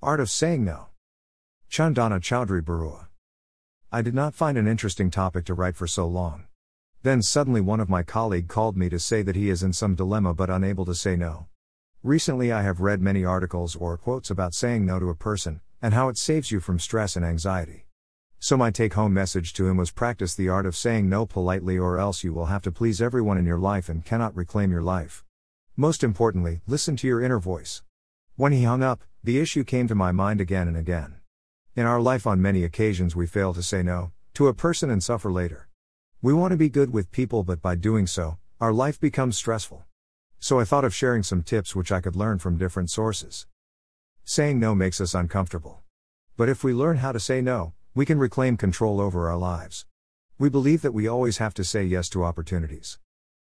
Art of Saying No. Chandana Chowdhury Barua. I did not find an interesting topic to write for so long. Then suddenly one of my colleague called me to say that he is in some dilemma but unable to say no. Recently I have read many articles or quotes about saying no to a person and how it saves you from stress and anxiety. So my take home message to him was practice the art of saying no politely or else you will have to please everyone in your life and cannot reclaim your life. Most importantly, listen to your inner voice. When he hung up, the issue came to my mind again and again. In our life, on many occasions, we fail to say no to a person and suffer later. We want to be good with people, but by doing so, our life becomes stressful. So I thought of sharing some tips which I could learn from different sources. Saying no makes us uncomfortable. But if we learn how to say no, we can reclaim control over our lives. We believe that we always have to say yes to opportunities.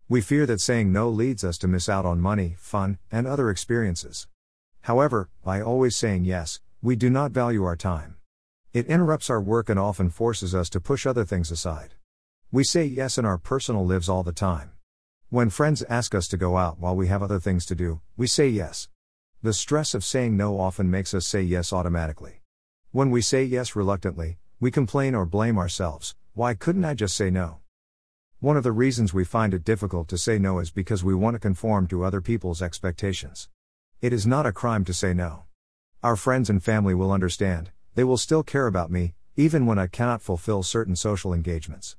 We fear that saying no leads us to miss out on money, fun, and other experiences. However, by always saying yes, we do not value our time. It interrupts our work and often forces us to push other things aside. We say yes in our personal lives all the time. When friends ask us to go out while we have other things to do, we say yes. The stress of saying no often makes us say yes automatically. When we say yes reluctantly, we complain or blame ourselves why couldn't I just say no? One of the reasons we find it difficult to say no is because we want to conform to other people's expectations. It is not a crime to say no. Our friends and family will understand, they will still care about me, even when I cannot fulfill certain social engagements.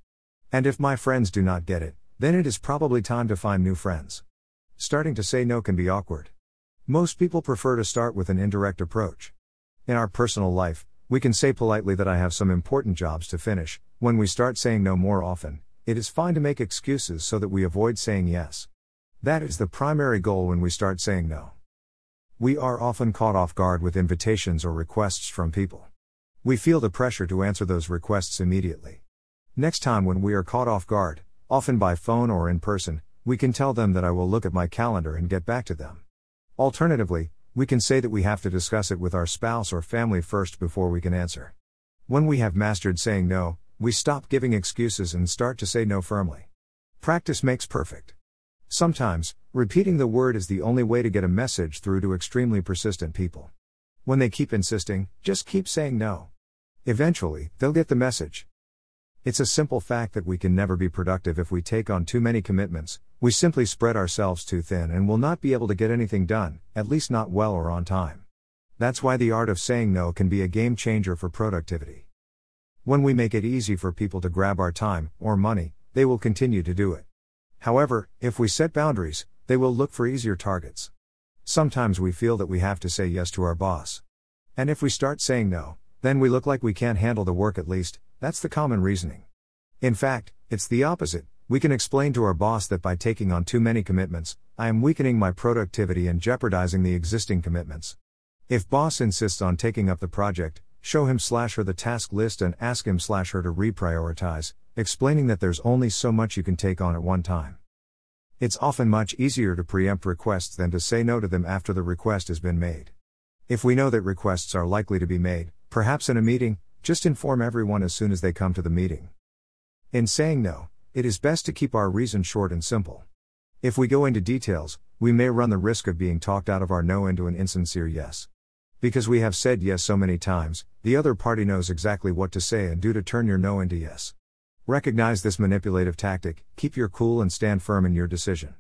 And if my friends do not get it, then it is probably time to find new friends. Starting to say no can be awkward. Most people prefer to start with an indirect approach. In our personal life, we can say politely that I have some important jobs to finish. When we start saying no more often, it is fine to make excuses so that we avoid saying yes. That is the primary goal when we start saying no. We are often caught off guard with invitations or requests from people. We feel the pressure to answer those requests immediately. Next time when we are caught off guard, often by phone or in person, we can tell them that I will look at my calendar and get back to them. Alternatively, we can say that we have to discuss it with our spouse or family first before we can answer. When we have mastered saying no, we stop giving excuses and start to say no firmly. Practice makes perfect. Sometimes, repeating the word is the only way to get a message through to extremely persistent people. When they keep insisting, just keep saying no. Eventually, they'll get the message. It's a simple fact that we can never be productive if we take on too many commitments, we simply spread ourselves too thin and will not be able to get anything done, at least not well or on time. That's why the art of saying no can be a game changer for productivity. When we make it easy for people to grab our time, or money, they will continue to do it. However, if we set boundaries, they will look for easier targets. Sometimes we feel that we have to say yes to our boss. And if we start saying no, then we look like we can't handle the work at least, that's the common reasoning. In fact, it's the opposite. We can explain to our boss that by taking on too many commitments, I am weakening my productivity and jeopardizing the existing commitments. If boss insists on taking up the project, show him slash her the task list and ask him slash her to reprioritize, explaining that there's only so much you can take on at one time. It's often much easier to preempt requests than to say no to them after the request has been made. If we know that requests are likely to be made, perhaps in a meeting, just inform everyone as soon as they come to the meeting. In saying no, it is best to keep our reason short and simple. If we go into details, we may run the risk of being talked out of our no into an insincere yes. Because we have said yes so many times, the other party knows exactly what to say and do to turn your no into yes. Recognize this manipulative tactic, keep your cool and stand firm in your decision.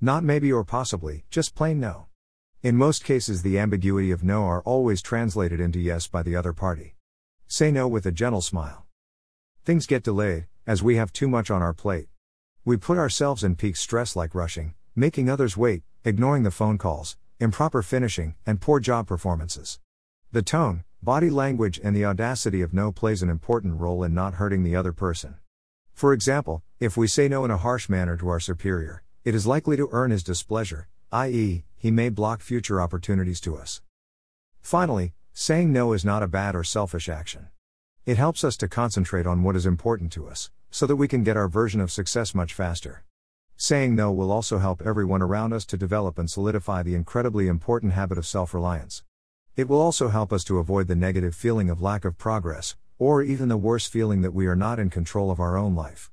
Not maybe or possibly, just plain no. In most cases, the ambiguity of no are always translated into yes by the other party. Say no with a gentle smile. Things get delayed, as we have too much on our plate. We put ourselves in peak stress like rushing, making others wait, ignoring the phone calls, improper finishing, and poor job performances. The tone, body language, and the audacity of no plays an important role in not hurting the other person. For example, if we say no in a harsh manner to our superior, it is likely to earn his displeasure, i.e., he may block future opportunities to us. Finally, saying no is not a bad or selfish action. It helps us to concentrate on what is important to us, so that we can get our version of success much faster. Saying no will also help everyone around us to develop and solidify the incredibly important habit of self reliance. It will also help us to avoid the negative feeling of lack of progress, or even the worse feeling that we are not in control of our own life.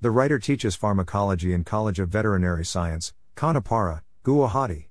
The writer teaches pharmacology in College of Veterinary Science, Khanapara, Guwahati.